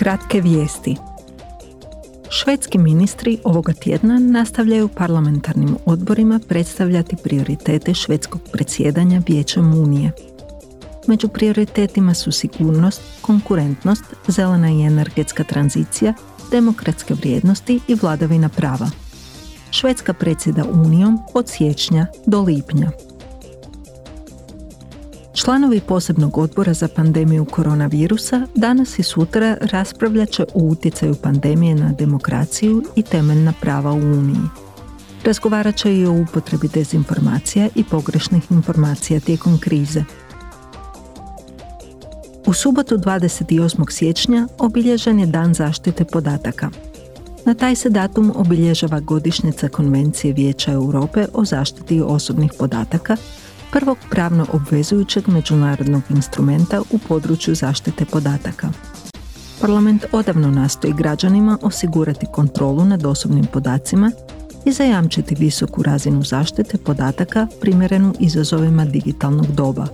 Kratke vijesti. Švedski ministri ovoga tjedna nastavljaju parlamentarnim odborima predstavljati prioritete švedskog predsjedanja Vijećem Unije. Među prioritetima su sigurnost, konkurentnost, zelena i energetska tranzicija, demokratske vrijednosti i vladavina prava. Švedska predsjeda Unijom od siječnja do lipnja. Članovi posebnog odbora za pandemiju koronavirusa danas i sutra raspravljat će o utjecaju pandemije na demokraciju i temeljna prava u Uniji. Razgovarat će i o upotrebi dezinformacija i pogrešnih informacija tijekom krize. U subotu 28. siječnja obilježen je Dan zaštite podataka. Na taj se datum obilježava godišnjica Konvencije Vijeća Europe o zaštiti osobnih podataka prvog pravno obvezujućeg međunarodnog instrumenta u području zaštite podataka. Parlament odavno nastoji građanima osigurati kontrolu nad osobnim podacima i zajamčiti visoku razinu zaštite podataka primjerenu izazovima digitalnog doba.